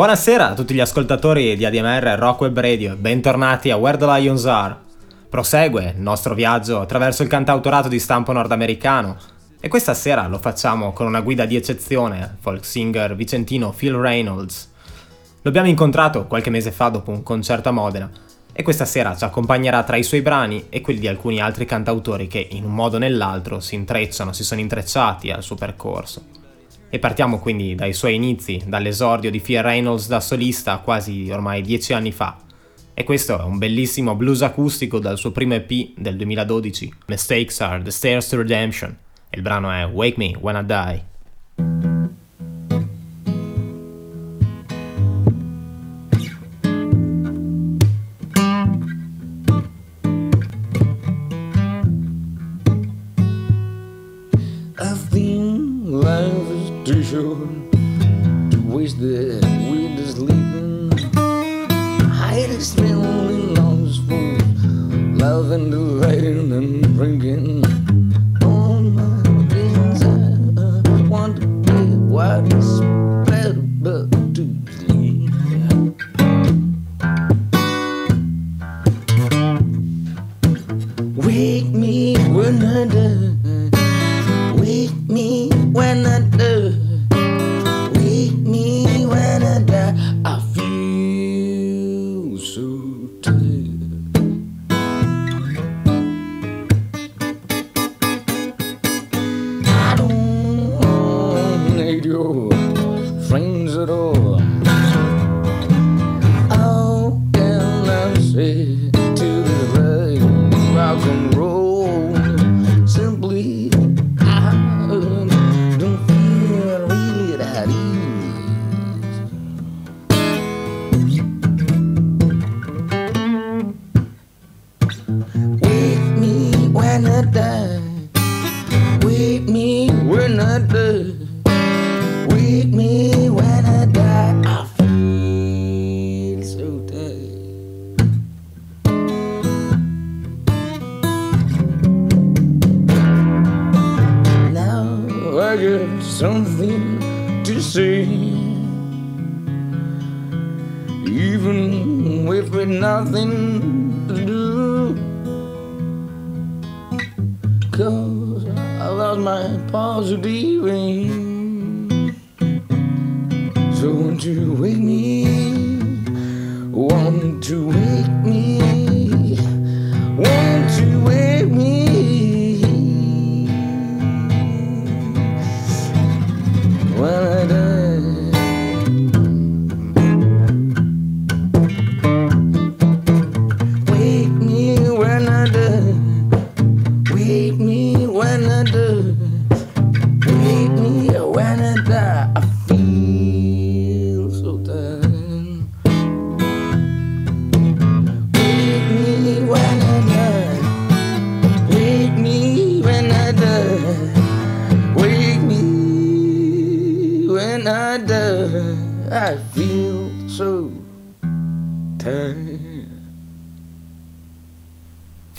Buonasera a tutti gli ascoltatori di ADMR Rock Web Radio e bentornati a Where the Lions Are. Prosegue il nostro viaggio attraverso il cantautorato di stampo nordamericano e questa sera lo facciamo con una guida di eccezione, folk singer vicentino Phil Reynolds. Lo abbiamo incontrato qualche mese fa dopo un concerto a Modena e questa sera ci accompagnerà tra i suoi brani e quelli di alcuni altri cantautori che in un modo o nell'altro si intrecciano, si sono intrecciati al suo percorso. E partiamo quindi dai suoi inizi, dall'esordio di Phil Reynolds da solista quasi ormai dieci anni fa. E questo è un bellissimo blues acustico dal suo primo EP del 2012, Mistakes Are the Stairs to Redemption, e il brano è Wake Me When I Die. Is to waste it with the sleeping. Hide is feeling lost for love and delighting and drinking. All my dreams I want to be what is better but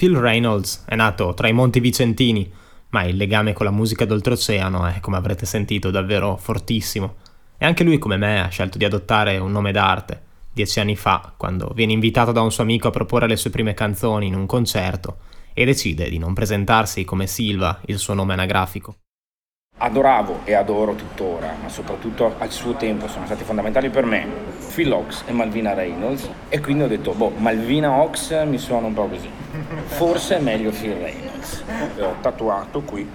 Phil Reynolds è nato tra i Monti Vicentini, ma il legame con la musica d'oltreoceano è, come avrete sentito, davvero fortissimo. E anche lui, come me, ha scelto di adottare un nome d'arte, dieci anni fa, quando viene invitato da un suo amico a proporre le sue prime canzoni in un concerto e decide di non presentarsi come Silva, il suo nome anagrafico. Adoravo e adoro tuttora, ma soprattutto al suo tempo sono stati fondamentali per me, Phil Ox e Malvina Reynolds e quindi ho detto, boh, Malvina Ox mi suona un po' così, forse è meglio Phil Reynolds. E ho tatuato qui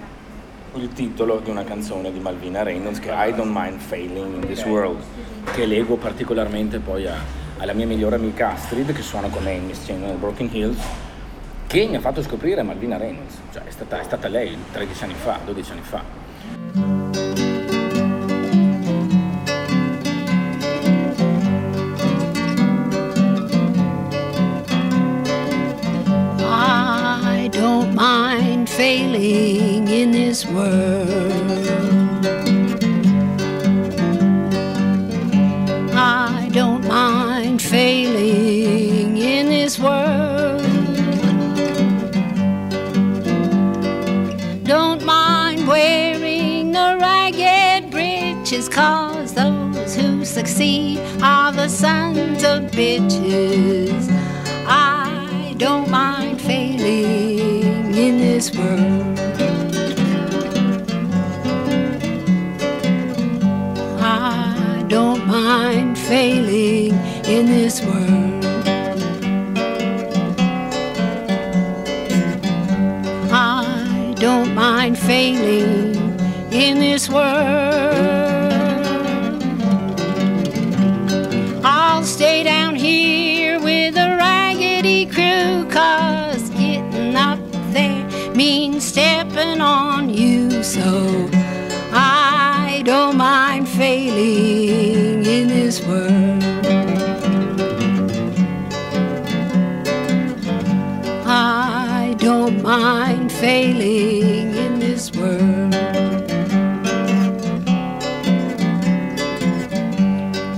il titolo di una canzone di Malvina Reynolds che è I Don't Mind Failing in This World, che leggo particolarmente poi a- alla mia migliore amica Astrid che suona con me in Miss Chain nel Broken Hills che mi ha fatto scoprire Malvina Reynolds, cioè è stata, è stata lei 13 anni fa, 12 anni fa. I don't mind failing in this world. Breeches, cause those who succeed are the sons of bitches. I don't mind failing in this world. I don't mind failing in this world. I don't mind failing in this world. Failing in this world.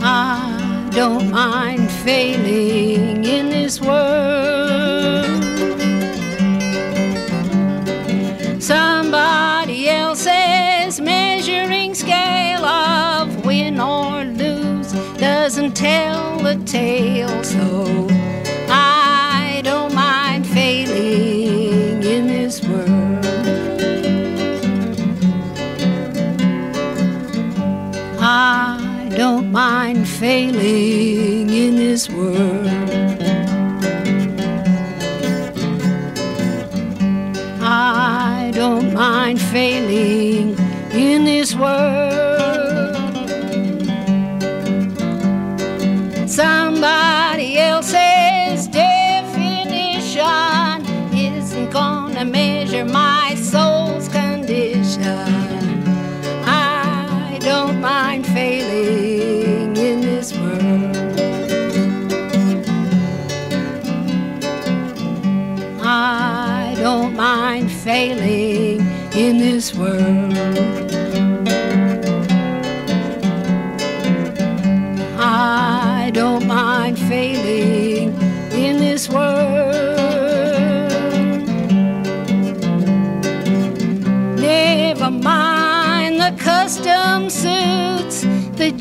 I don't mind failing failing in this world.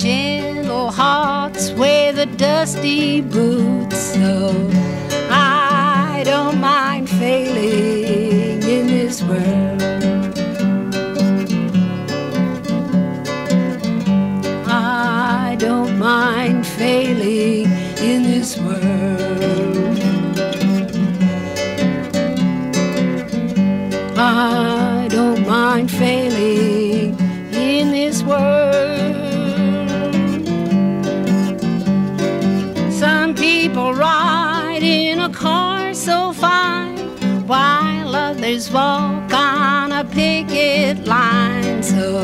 Gentle hearts wear the dusty boots. So others walk on a picket line. So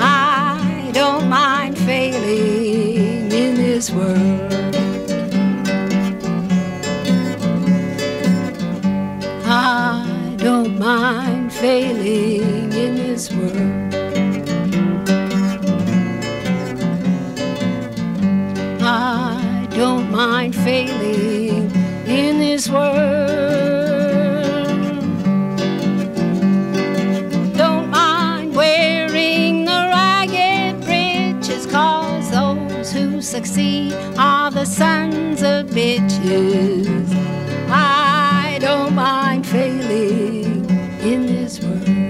I don't mind failing in this world. I don't mind failing in this world. I don't mind failing in this world. Succeed are the sons of bitches. I don't mind failing in this world.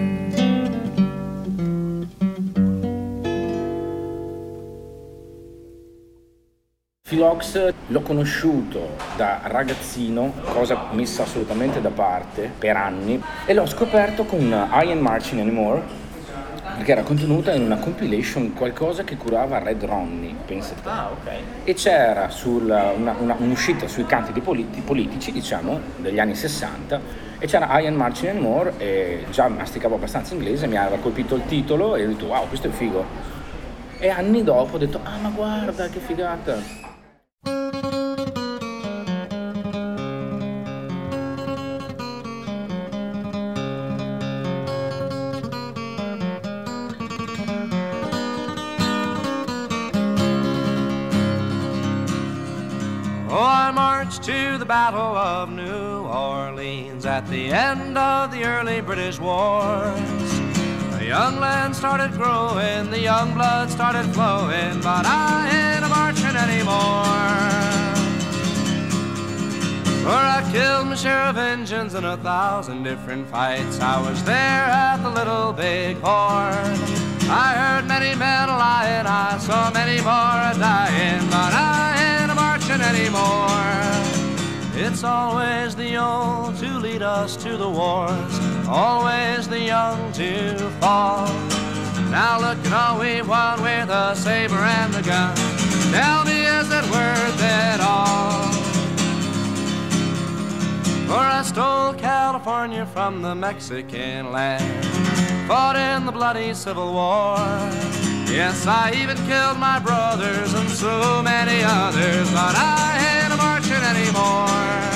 Philox l'ho conosciuto da ragazzino, cosa messa assolutamente da parte per anni, e l'ho scoperto con I Ain't Marching Anymore, perché era contenuta in una compilation, qualcosa che curava Red Ronnie, pensa te. Ah, ok. E c'era sul- una- una- un'uscita sui canti di politi- politici, diciamo, degli anni 60, e c'era I Ain't Marching Anymore, e già masticavo abbastanza inglese, mi aveva colpito il titolo e ho detto wow, questo è figo. E anni dopo ho detto, ah ma guarda che figata. The Battle of New Orleans at the end of the early British wars. The young land started growing, the young blood started flowing, but I ain't a marching anymore. For I killed my share of engines in a thousand different fights. I was there at the Little Big Horn. I heard many men lying, I saw many more dying, but I ain't a marching anymore. It's always the old to lead us to the wars, always the young to fall. Now look at all we've won with the saber and the gun. Tell me, is it worth it all? For I stole California from the Mexican land, fought in the bloody Civil War. Yes, I even killed my brothers and so many others, but I a marching anymore.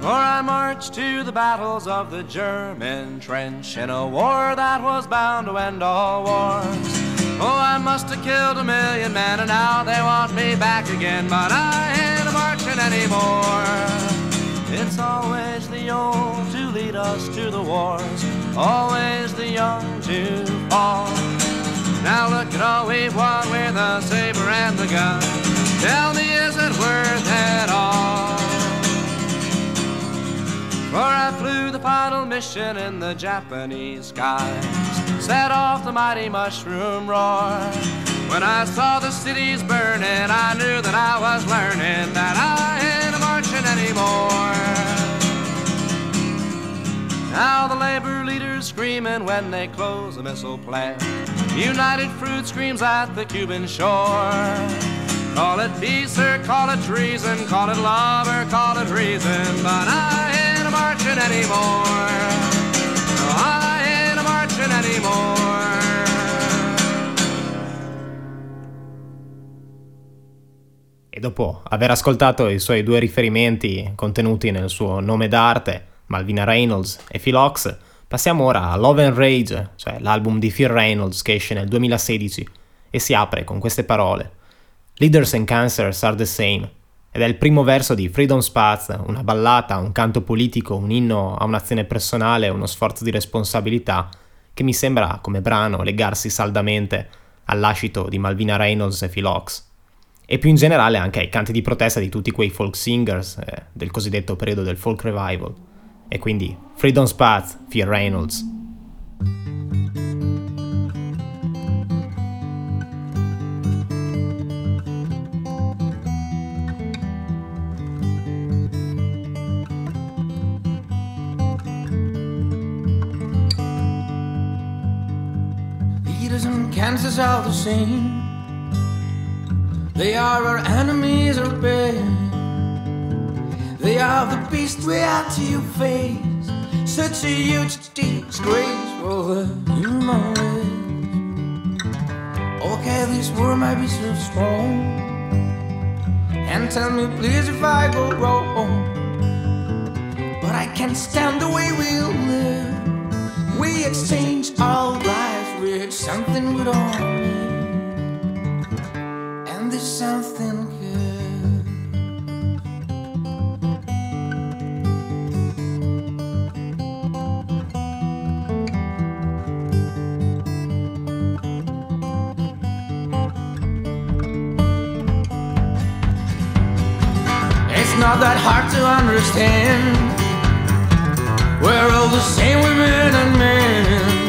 For I marched to the battles of the German trench in a war that was bound to end all wars. Oh, I must have killed a million men, and now they want me back again, but I ain't a marching anymore. It's always the old to lead us to the wars, always the young to fall. Now look at all we've won with the saber and the gun. Tell me, is it worth it all? For I flew the final mission in the Japanese skies, set off the mighty mushroom roar. When I saw the cities burning, I knew that I was learning that I ain't marching anymore. Now the labor leaders screaming when they close a missile plant. United Fruit screams at the Cuban shore. Call it peace or call it treason, call it love or call it reason, but I ain't marching anymore. No, I ain't marching anymore. E dopo aver ascoltato i suoi due riferimenti contenuti nel suo nome d'arte, Malvina Reynolds e Phil Ox, passiamo ora a Love and Rage, cioè l'album di Phil Reynolds che esce nel 2016 e si apre con queste parole. Leaders and cancers are the same. Ed è il primo verso di Freedom Spaz, una ballata, un canto politico, un inno a un'azione personale, uno sforzo di responsabilità, che mi sembra, come brano, legarsi saldamente al lascito di Malvina Reynolds e Phil Ox e più in generale anche ai canti di protesta di tutti quei folk singers eh, del cosiddetto periodo del folk revival. E quindi Freedom's Path, Phil Reynolds. Cancers are the same. They are our enemies or bane. They are the beast we are to face. Such a huge disgrace for the human race. Okay, this world might be so strong. And tell me, please, if I go wrong. But I can't stand the way we live. We exchange our lives with something we don't need. And there's something not that hard to understand. We're all the same women and men.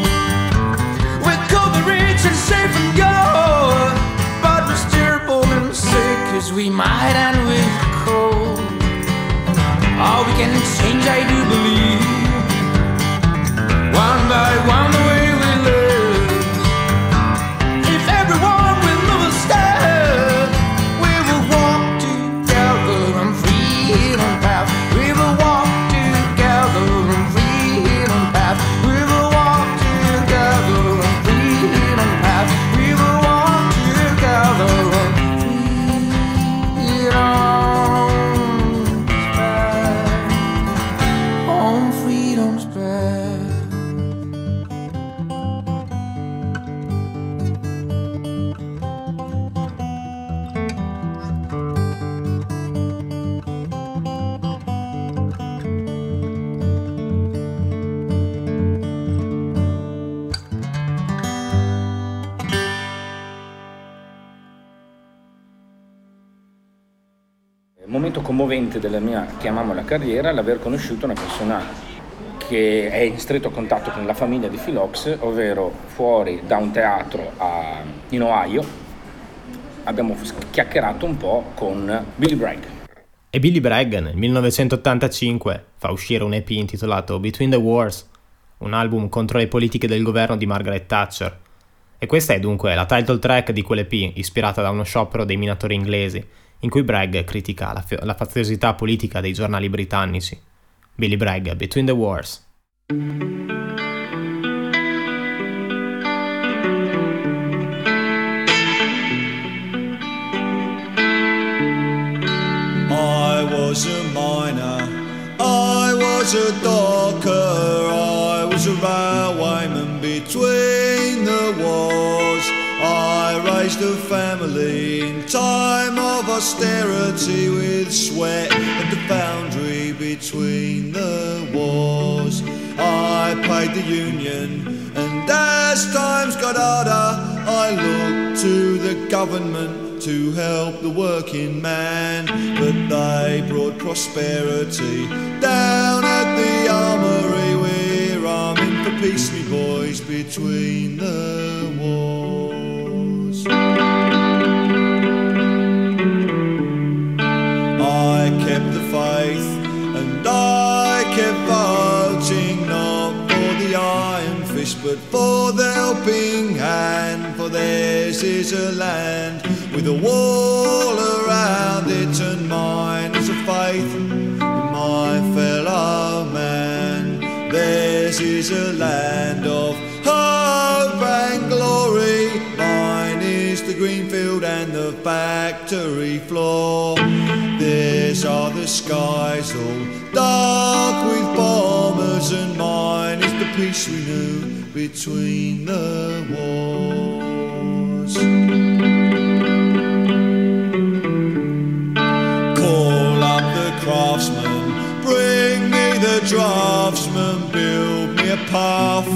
Be rich and good, but we're still and sick, cause we might and we cold. All we can change, I do believe. One by one, the way Il momento commovente della mia, chiamiamola carriera, è l'aver conosciuto una persona che è in stretto contatto con la famiglia di Philox, ovvero fuori da un teatro a- in Ohio. Abbiamo chiacchierato un po' con Billy Bragg. E Billy Bragg nel 1985 fa uscire un EP intitolato Between the Wars, un album contro le politiche del governo di Margaret Thatcher. E questa è dunque la title track di quell'EP ispirata da uno sciopero dei minatori inglesi, in cui Bragg critica la, la faziosità politica dei giornali britannici. Billy Bragg, Between the Wars. I was a miner, I was a docker, I was a railwayman between the wars. Raised a family in time of austerity with sweat at the foundry between the wars. I paid the union, and as times got harder, I looked to the government to help the working man, but they brought prosperity down at the armory. We're arming for peace, me boys, between the wars. But for the helping hand for theirs is a land with a wall around it and mine is a faith in my fellow man. Theirs is a land of hope and glory. Mine is the green field and the factory floor. Theirs are the skies all dark with bombers, and mine is the peace we knew between the wars. Call up the craftsman, bring me the draftsman, build me a path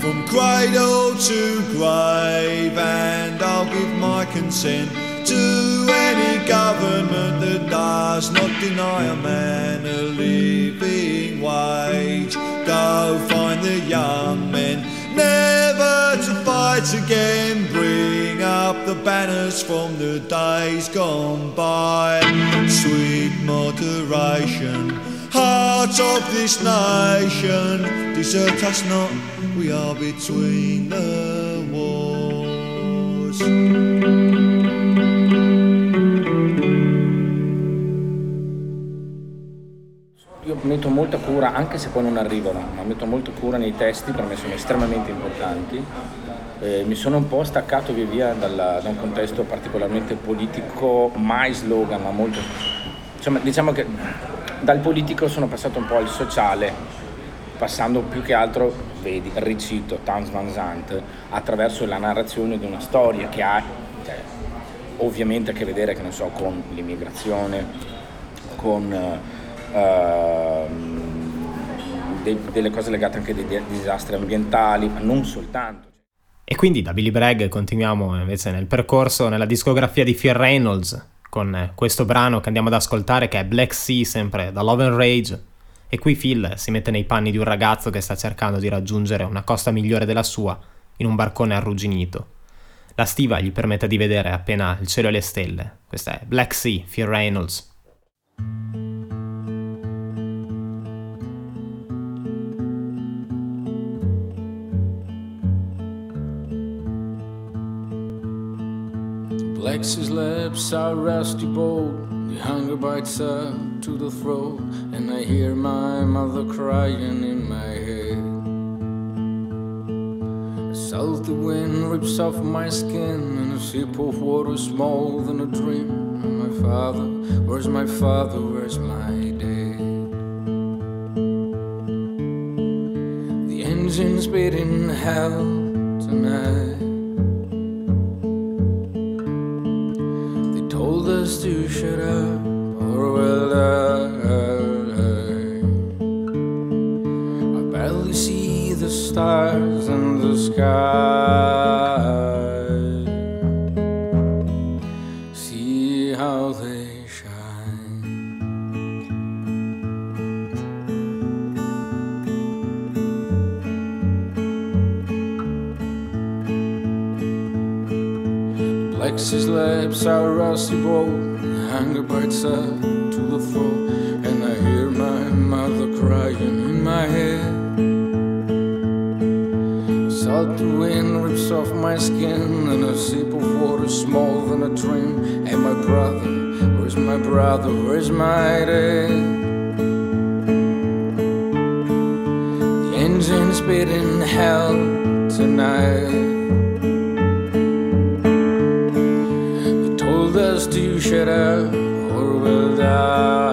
from cradle to grave, and I'll give my consent to any government that does not deny a man a living wage. Go find the young men, never to fight again. Bring up the banners from the days gone by. Sweet moderation, heart of this nation, desert us not, we are between the wars. Metto molta cura, anche se poi non arrivano, ma metto molta cura nei testi, per me sono estremamente importanti. Eh, mi sono un po' staccato via via dalla- da un contesto particolarmente politico, mai slogan, ma molto... Insomma, diciamo che dal politico sono passato un po' al sociale, passando più che altro, vedi, ricito Towns Van Zandt, attraverso la narrazione di una storia che ha cioè, ovviamente a che vedere, che ne so, con l'immigrazione, con ehm, dei- delle cose legate anche ai di- disastri ambientali, ma non soltanto. E quindi da Billy Bragg continuiamo invece nel percorso nella discografia di Fear Reynolds con eh, questo brano che andiamo ad ascoltare che è Black Sea sempre da Love and Rage e qui Phil si mette nei panni di un ragazzo che sta cercando di raggiungere una costa migliore della sua in un barcone arrugginito. La stiva gli permette di vedere appena il cielo e le stelle. Questa è Black Sea, Fear Reynolds. Black lips are rusty bold, the hunger bites her to the throat, and I hear my mother crying in my head. A salty wind rips off my skin, and a sip of water more than a dream. And my father, where's my father, where's my dad? The engine's beating hell tonight. To shut up or we'll die. I barely see the stars in the sky. Lips are rusty bold, hunger bites her to the throat, and I hear my mother crying in my head. Salt wind rips off my skin, and a sip of water smaller than a dream. Hey, my brother, where's my brother? Where's my dad? The engine's beating hell tonight. Up or we'll die.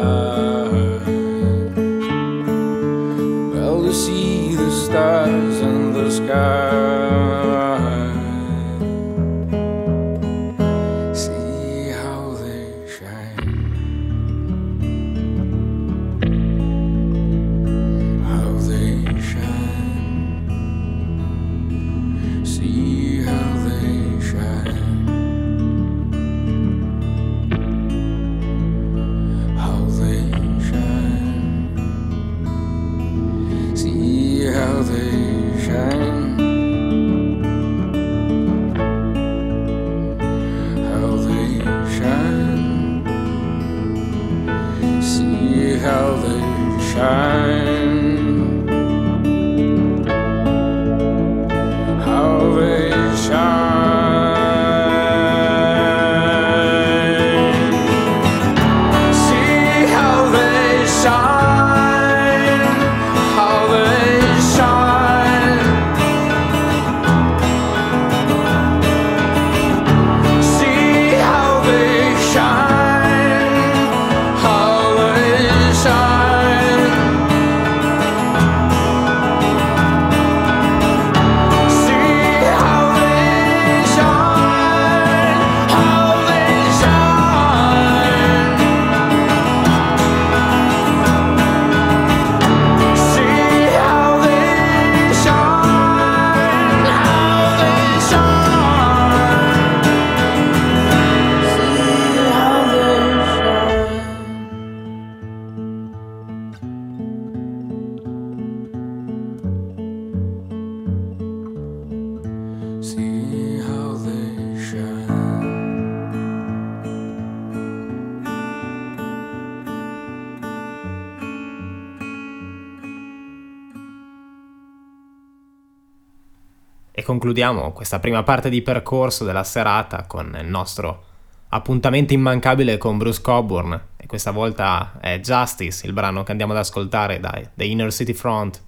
Concludiamo questa prima parte di percorso della serata con il nostro appuntamento immancabile con Bruce Coburn. E questa volta è Justice, il brano che andiamo ad ascoltare dai The Inner City Front.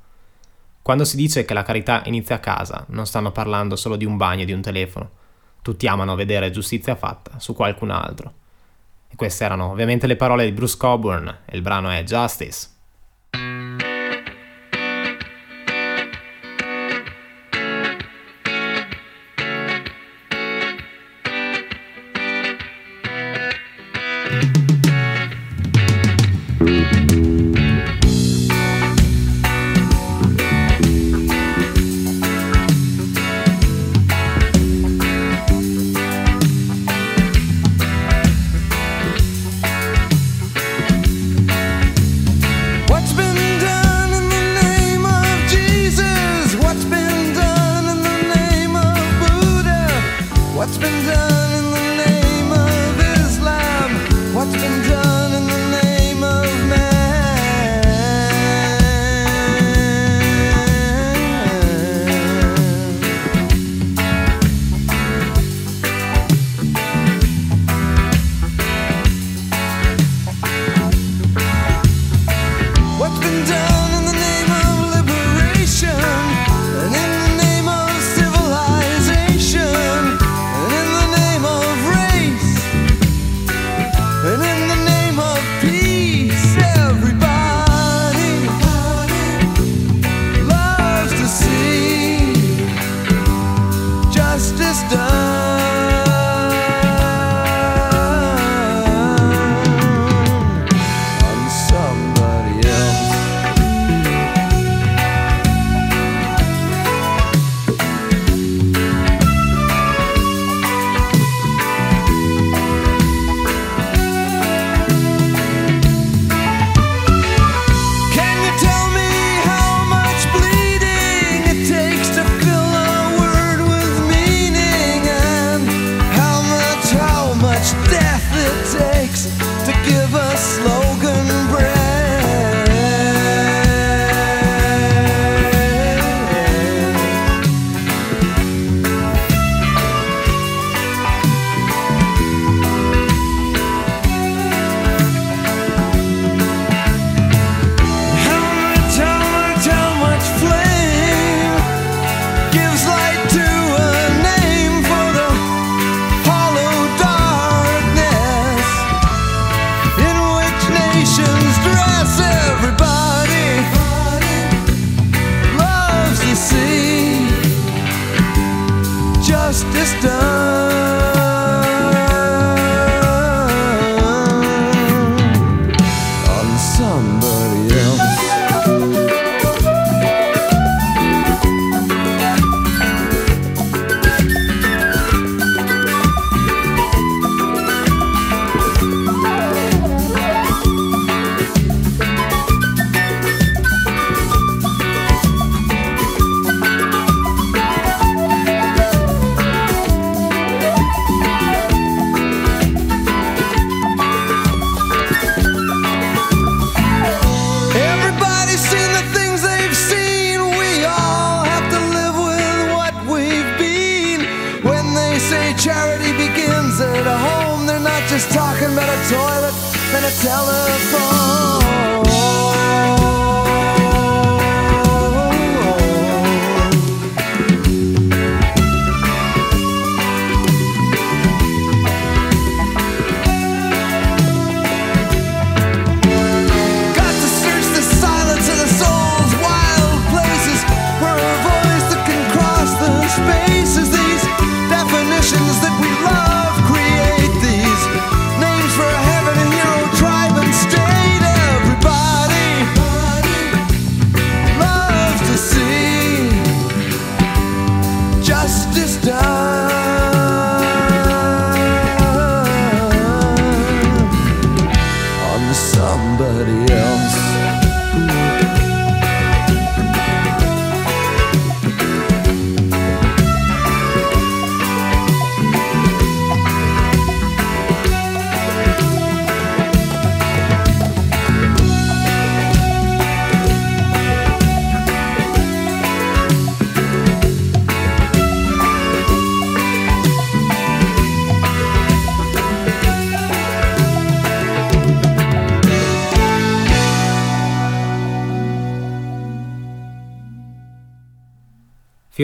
Quando si dice che la carità inizia a casa, non stanno parlando solo di un bagno e di un telefono. Tutti amano vedere giustizia fatta su qualcun altro. E queste erano ovviamente le parole di Bruce Coburn e il brano è Justice.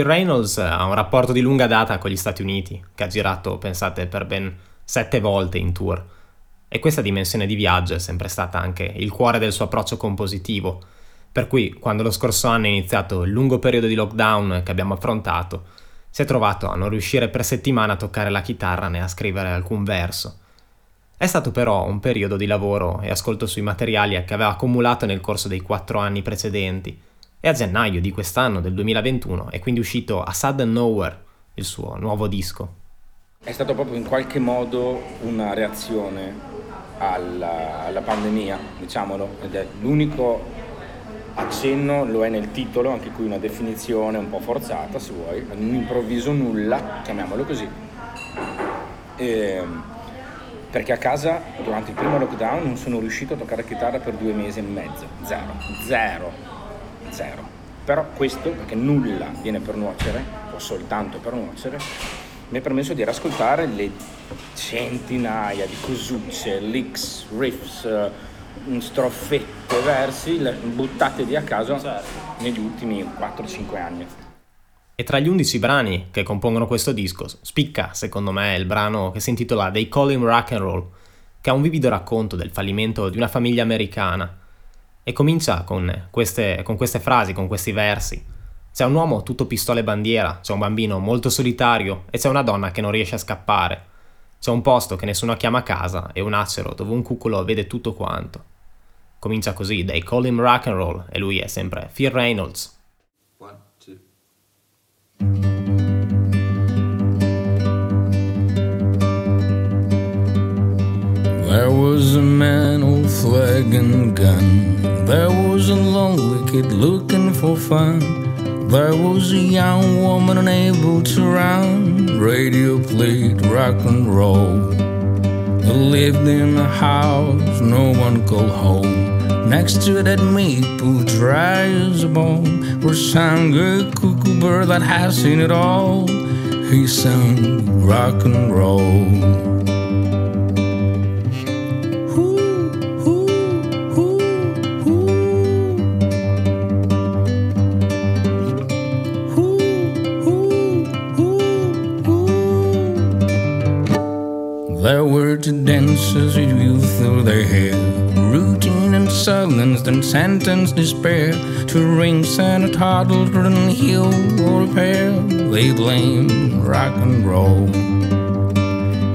Reynolds ha un rapporto di lunga data con gli Stati Uniti, che ha girato, pensate, per ben sette volte in tour. E questa dimensione di viaggio è sempre stata anche il cuore del suo approccio compositivo, per cui quando lo scorso anno è iniziato il lungo periodo di lockdown che abbiamo affrontato, si è trovato a non riuscire per settimana a toccare la chitarra né a scrivere alcun verso. È stato però un periodo di lavoro e ascolto sui materiali che aveva accumulato nel corso dei quattro anni precedenti, e a gennaio di quest'anno, del 2021, è quindi uscito A Sudden Nowhere, il suo nuovo disco. È stato proprio in qualche modo una reazione alla, alla pandemia, diciamolo, ed è l'unico accenno, lo è nel titolo, anche qui una definizione un po' forzata se vuoi, un improvviso nulla, chiamiamolo così. Ehm, perché a casa durante il primo lockdown non sono riuscito a toccare chitarra per due mesi e mezzo, zero, zero, zero. Però questo, perché nulla viene per nuocere, o soltanto per nuocere, mi ha permesso di rascoltare le centinaia di cosucce, licks, riffs, eh, stroffette, versi buttate via a caso negli ultimi 4-5 anni. E tra gli 11 brani che compongono questo disco, spicca, secondo me, il brano che si intitola They Call Him Rock and Roll, che ha un vivido racconto del fallimento di una famiglia americana. E comincia con queste, con queste frasi, con questi versi. C'è un uomo tutto pistola e bandiera, c'è un bambino molto solitario e c'è una donna che non riesce a scappare. C'è un posto che nessuno chiama casa e un acero dove un cucolo vede tutto quanto. Comincia così, They Call Him Rock and Roll, e lui è sempre Phil Reynolds. One, two. There was a man with flag and gun. There was a lonely kid looking for fun. There was a young woman unable to run. Radio played rock and roll. They lived in a house no one called home. Next to that maple dry as a bone where sang a cuckoo bird that has seen it all. He sang rock and roll. Sentence despair. Two rings and a toddler couldn't heal or repair. They blame rock and roll.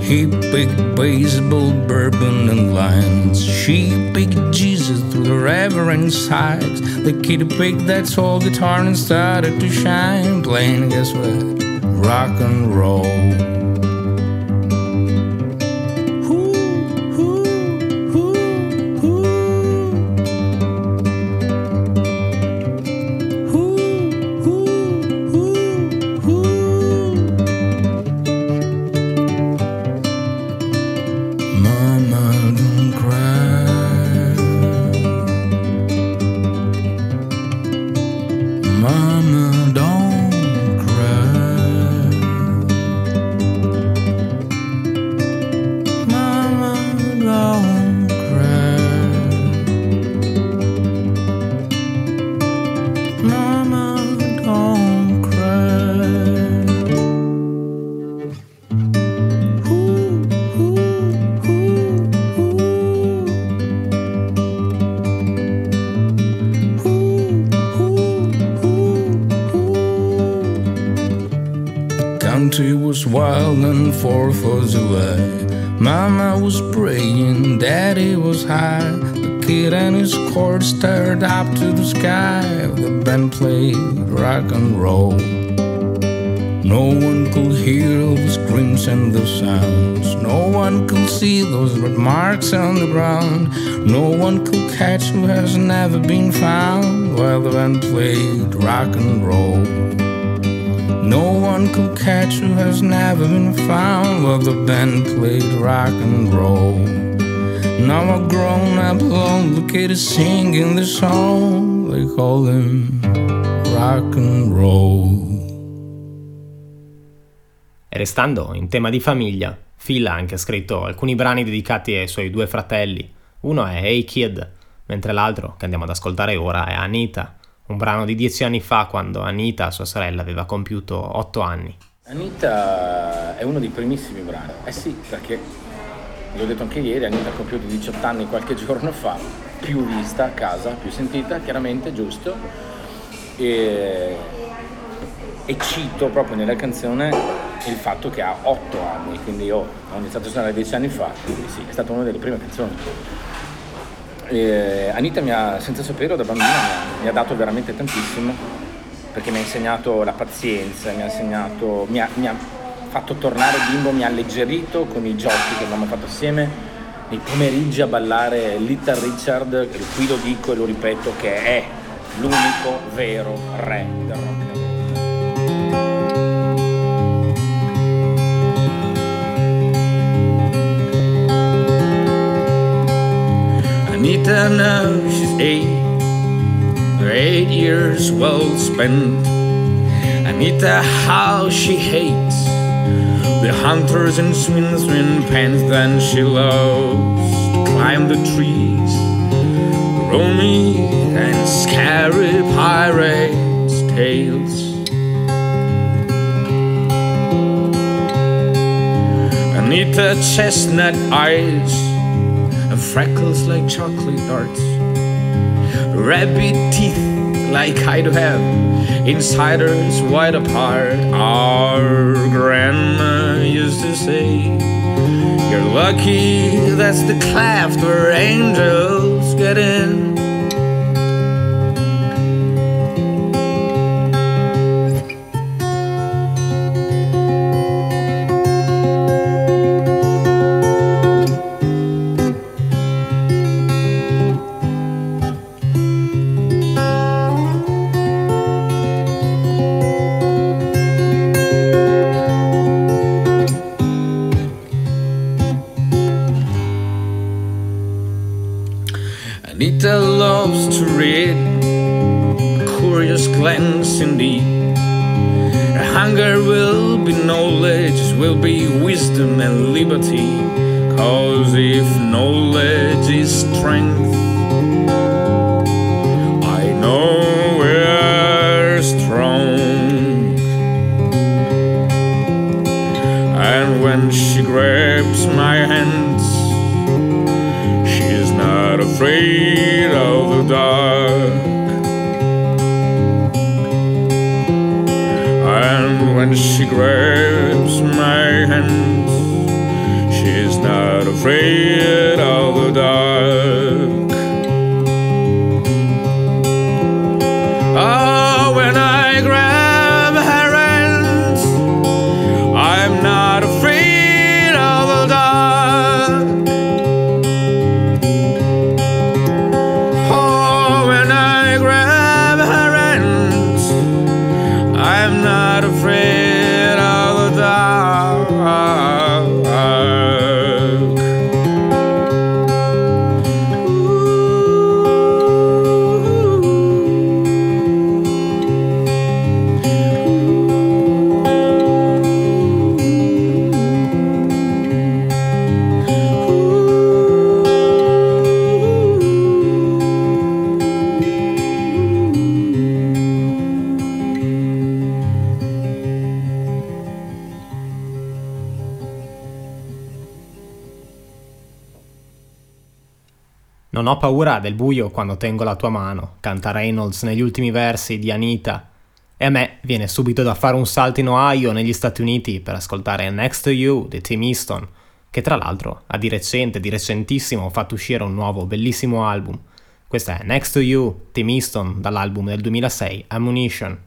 He picked baseball, bourbon, and lines. She picked Jesus through the reverend sides. The kid picked that soul guitar and started to shine, playing, guess what? Rock and roll. Of July. Mama was praying, Daddy was high. The kid and his cord stared up to the sky. The band played rock and roll. No one could hear the screams and the sounds. No one could see those red marks on the ground. No one could catch who has never been found while the band played rock and roll. No one could catch who has never been found while the band played rock and roll. Now I'm grown up, alone, look at us singing the song. They call him rock and roll. E restando in tema di famiglia, Phil ha anche scritto alcuni brani dedicati ai suoi due fratelli. Uno è Hey Kid, mentre l'altro, che andiamo ad ascoltare ora, è Anita, un brano di dieci anni fa quando Anita, sua sorella, aveva compiuto otto anni. Anita è uno dei primissimi brani. Eh sì, perché l'ho detto anche ieri, Anita ha compiuto 18 anni qualche giorno fa, più vista a casa, più sentita, chiaramente, giusto. E, e cito proprio nella canzone il fatto che ha 8 anni, quindi io ho iniziato a suonare 10 anni fa, quindi sì, è stata una delle prime canzoni. E Anita mi ha, senza saperlo da bambina, mi ha, dato veramente tantissimo, perché mi ha insegnato la pazienza, mi ha insegnato, mi ha, mi ha fatto tornare bimbo, mi ha alleggerito con i giochi che abbiamo fatto assieme, nei pomeriggi a ballare Little Richard, qui lo dico e lo ripeto, che è l'unico vero re del rock years well spent. Anita, how she hates the hunters and swings in pants. Then she loves to climb the trees, roamy and scary pirates' tales. Anita, chestnut eyes and freckles like chocolate darts. Rabbit teeth like I do have, incisors wide apart. Our grandma used to say, You're lucky that's the cleft where angels get in. Liberty. Cause if knowledge is strength, I know we're strong. And when she grabs my hands, She's not afraid of the dark. And when she grabs my hands, afraid of the dark. Paura del buio quando tengo la tua mano, canta Reynolds negli ultimi versi di Anita. E a me viene subito da fare un salto in Ohio, negli Stati Uniti, per ascoltare Next to You di Tim Easton, che tra l'altro ha di recente, di recentissimo, fatto uscire un nuovo bellissimo album. Questa è Next to You, Tim Easton, dall'album del 2006, Ammunition.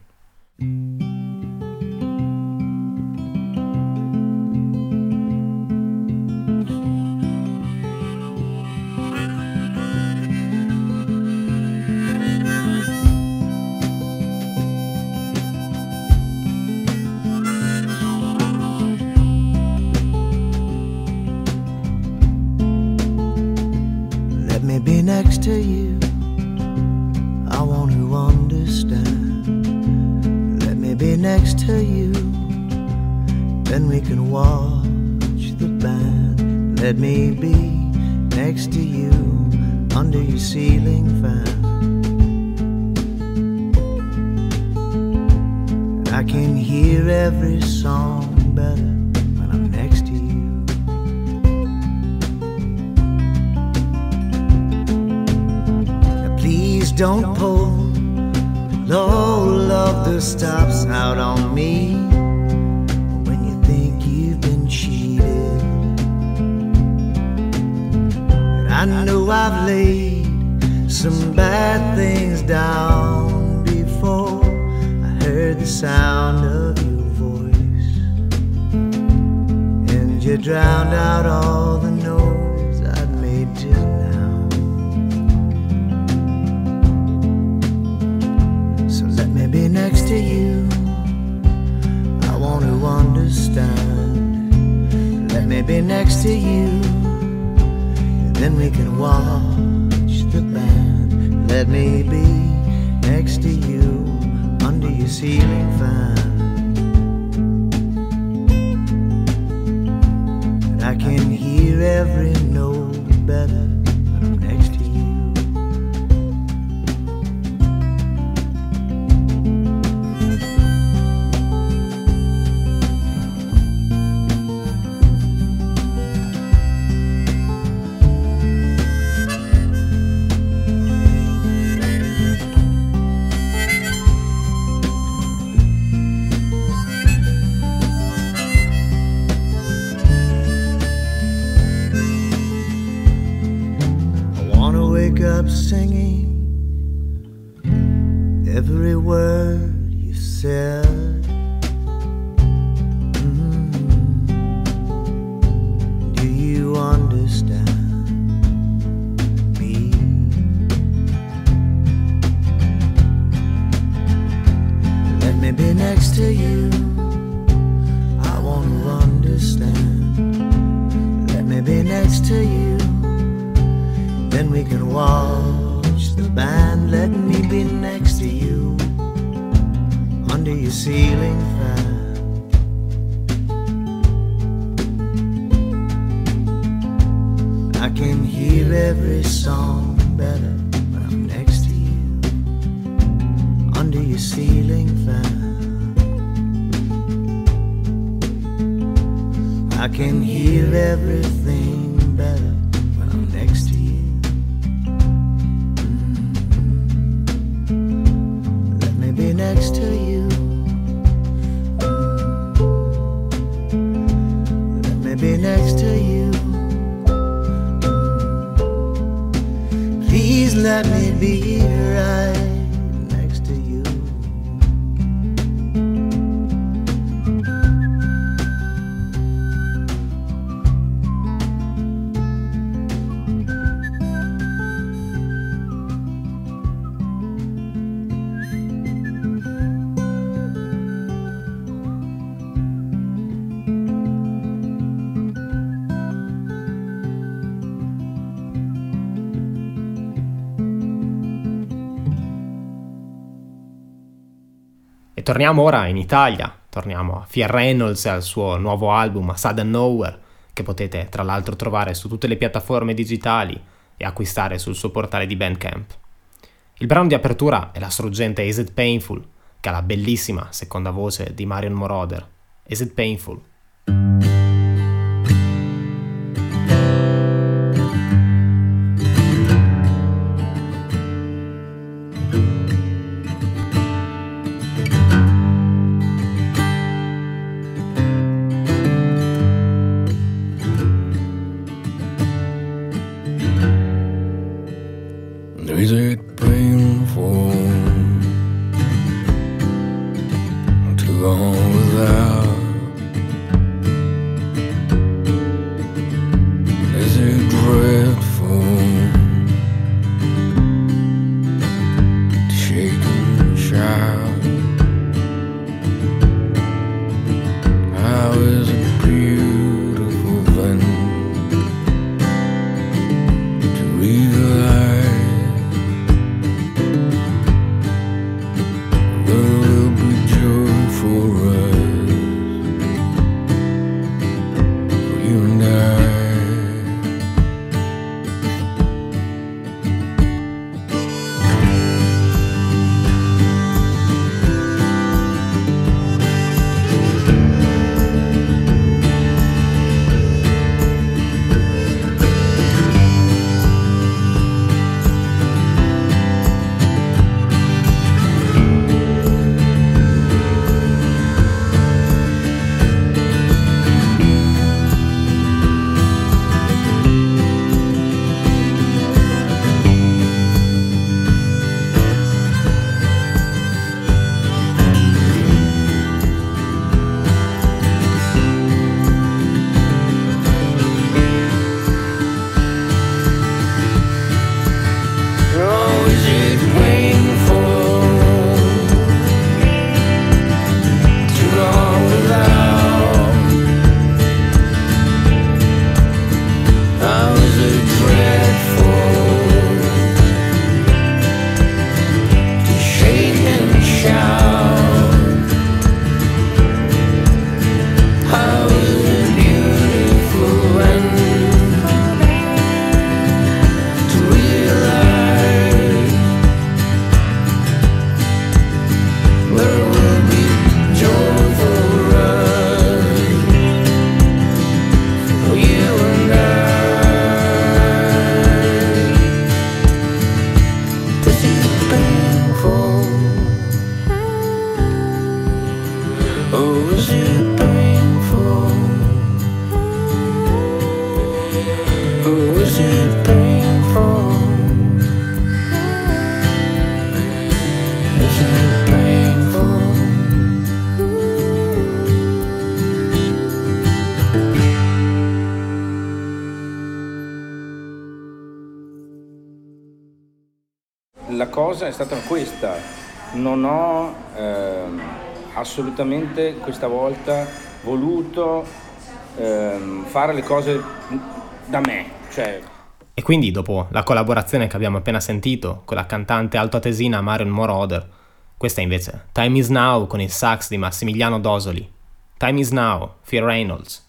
Ceiling to you. Torniamo ora in Italia, torniamo a Fia Reynolds e al suo nuovo album Sudden Nowhere, che potete tra l'altro trovare su tutte le piattaforme digitali e acquistare sul suo portale di Bandcamp. Il brano di apertura è la struggente Is It Painful, che ha la bellissima seconda voce di Marion Moroder. Is It Painful? cosa è stata questa. Non ho ehm, assolutamente questa volta voluto ehm, fare le cose da me. Cioè... E quindi dopo la collaborazione che abbiamo appena sentito con la cantante altoatesina Marion Moroder, questa invece Time is Now con il sax di Massimiliano Dosoli. Time is Now, Phil Reynolds.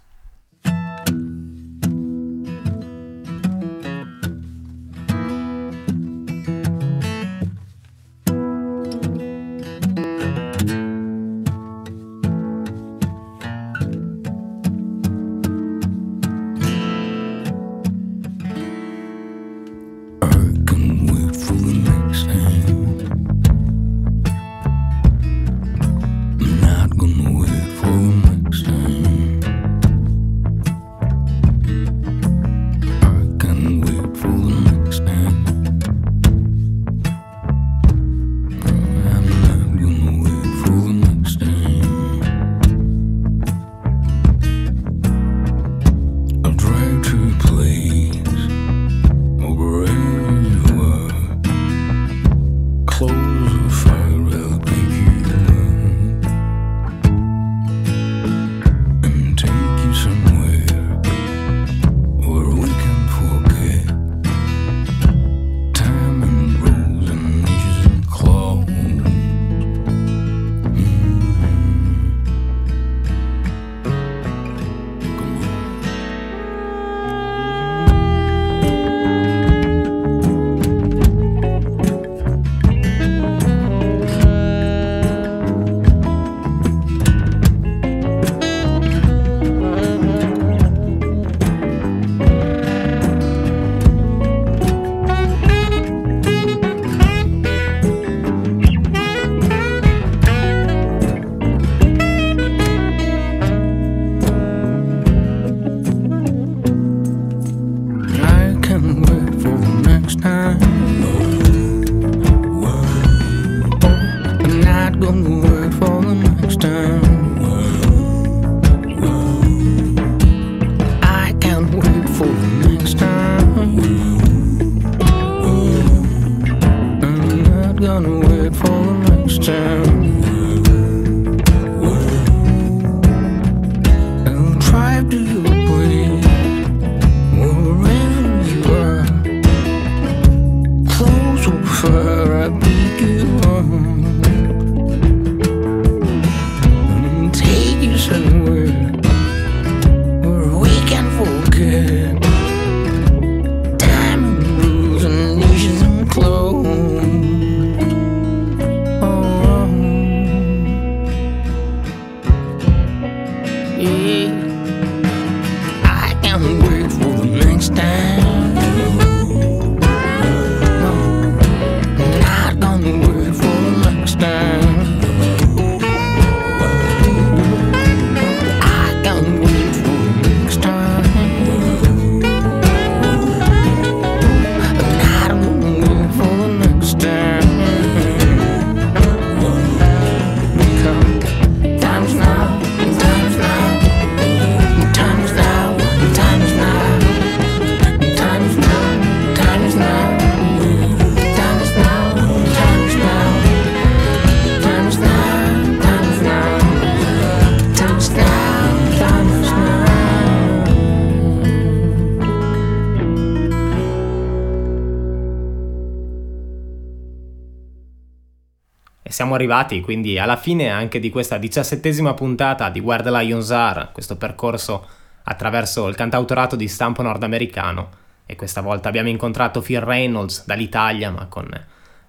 Siamo arrivati quindi alla fine anche di questa diciassettesima puntata di the Lions Are, questo percorso attraverso il cantautorato di stampo nordamericano e questa volta abbiamo incontrato Phil Reynolds dall'Italia ma con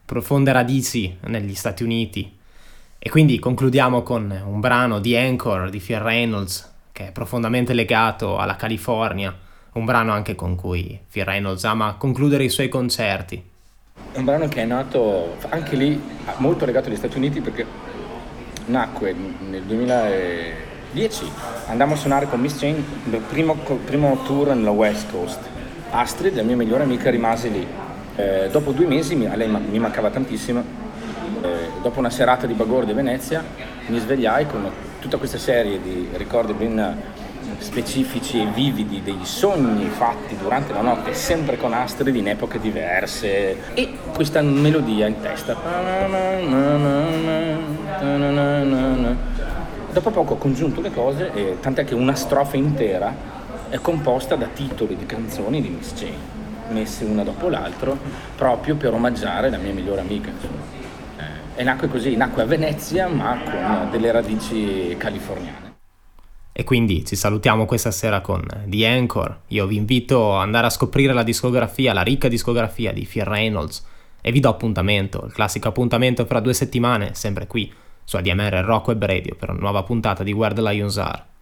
profonde radici negli Stati Uniti e quindi concludiamo con un brano di Anchor di Phil Reynolds che è profondamente legato alla California, un brano anche con cui Phil Reynolds ama concludere i suoi concerti. È un brano che è nato anche lì molto legato agli Stati Uniti perché nacque nel 2010. Andammo a suonare con Miss Jane il primo, primo tour nella West Coast. Astrid, la mia migliore amica, rimase lì. Eh, dopo due mesi, a lei mi mancava tantissimo, eh, dopo una serata di Bagor di Venezia mi svegliai con tutta questa serie di ricordi ben specifici e vividi dei sogni fatti durante la notte, sempre con Astrid in epoche diverse e questa melodia in testa. Dopo poco ho congiunto le cose, e tant'è che una strofa intera è composta da titoli di canzoni di Miss Jane, messe una dopo l'altro, proprio per omaggiare la mia migliore amica. Eh, e nacque così, nacque a Venezia ma con delle radici californiane. E quindi ci salutiamo questa sera con The Anchor. Io vi invito ad andare a scoprire la discografia, la ricca discografia di Phil Reynolds. E vi do appuntamento, il classico appuntamento fra due settimane, sempre qui, su ADMR Rock Web Radio, per una nuova puntata di Where the Lions Are.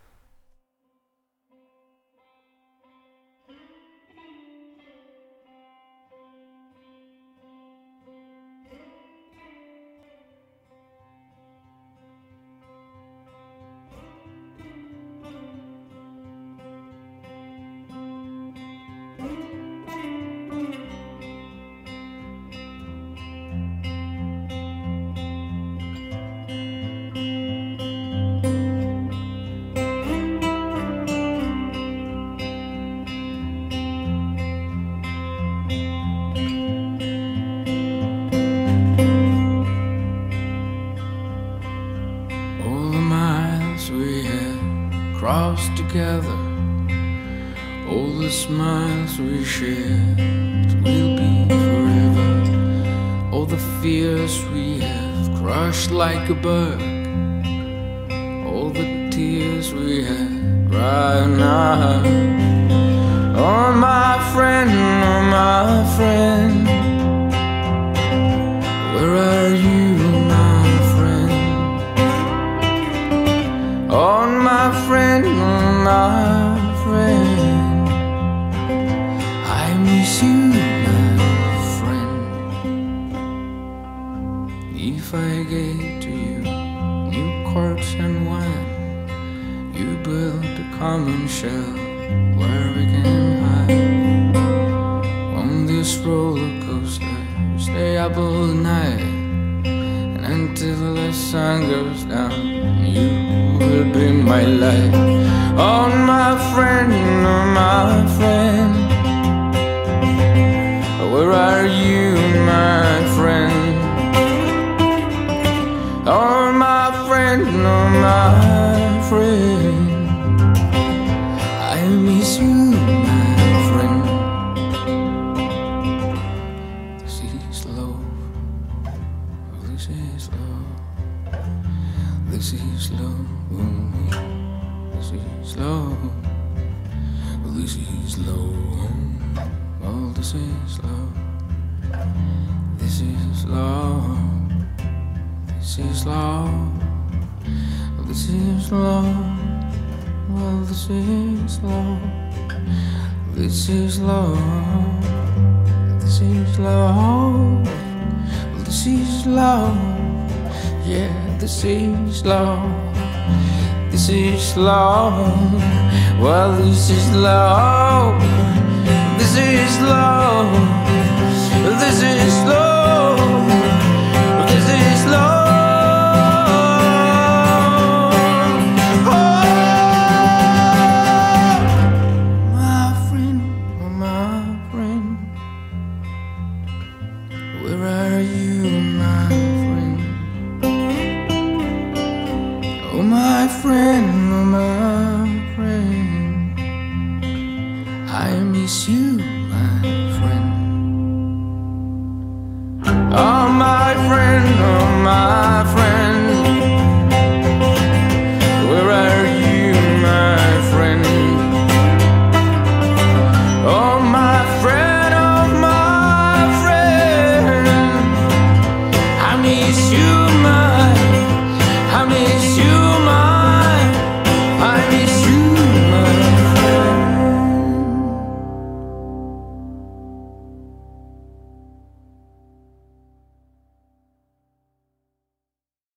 Together, all the smiles we shared will be forever. All the fears we have crushed like a bug, all the tears we have cried now. My light. Oh, my friend, oh, my friend. Where are you, my friend? Oh, my friend, oh, my friend. I miss you, my friend. This is love. This is love. This is love. This is love. This is love. Oh, this is love. This is love. This is love. This is love. Well, this is love. This is love. This is love. This is love. Yeah, this is love. This is love. Well, this is love. This is love. This is love.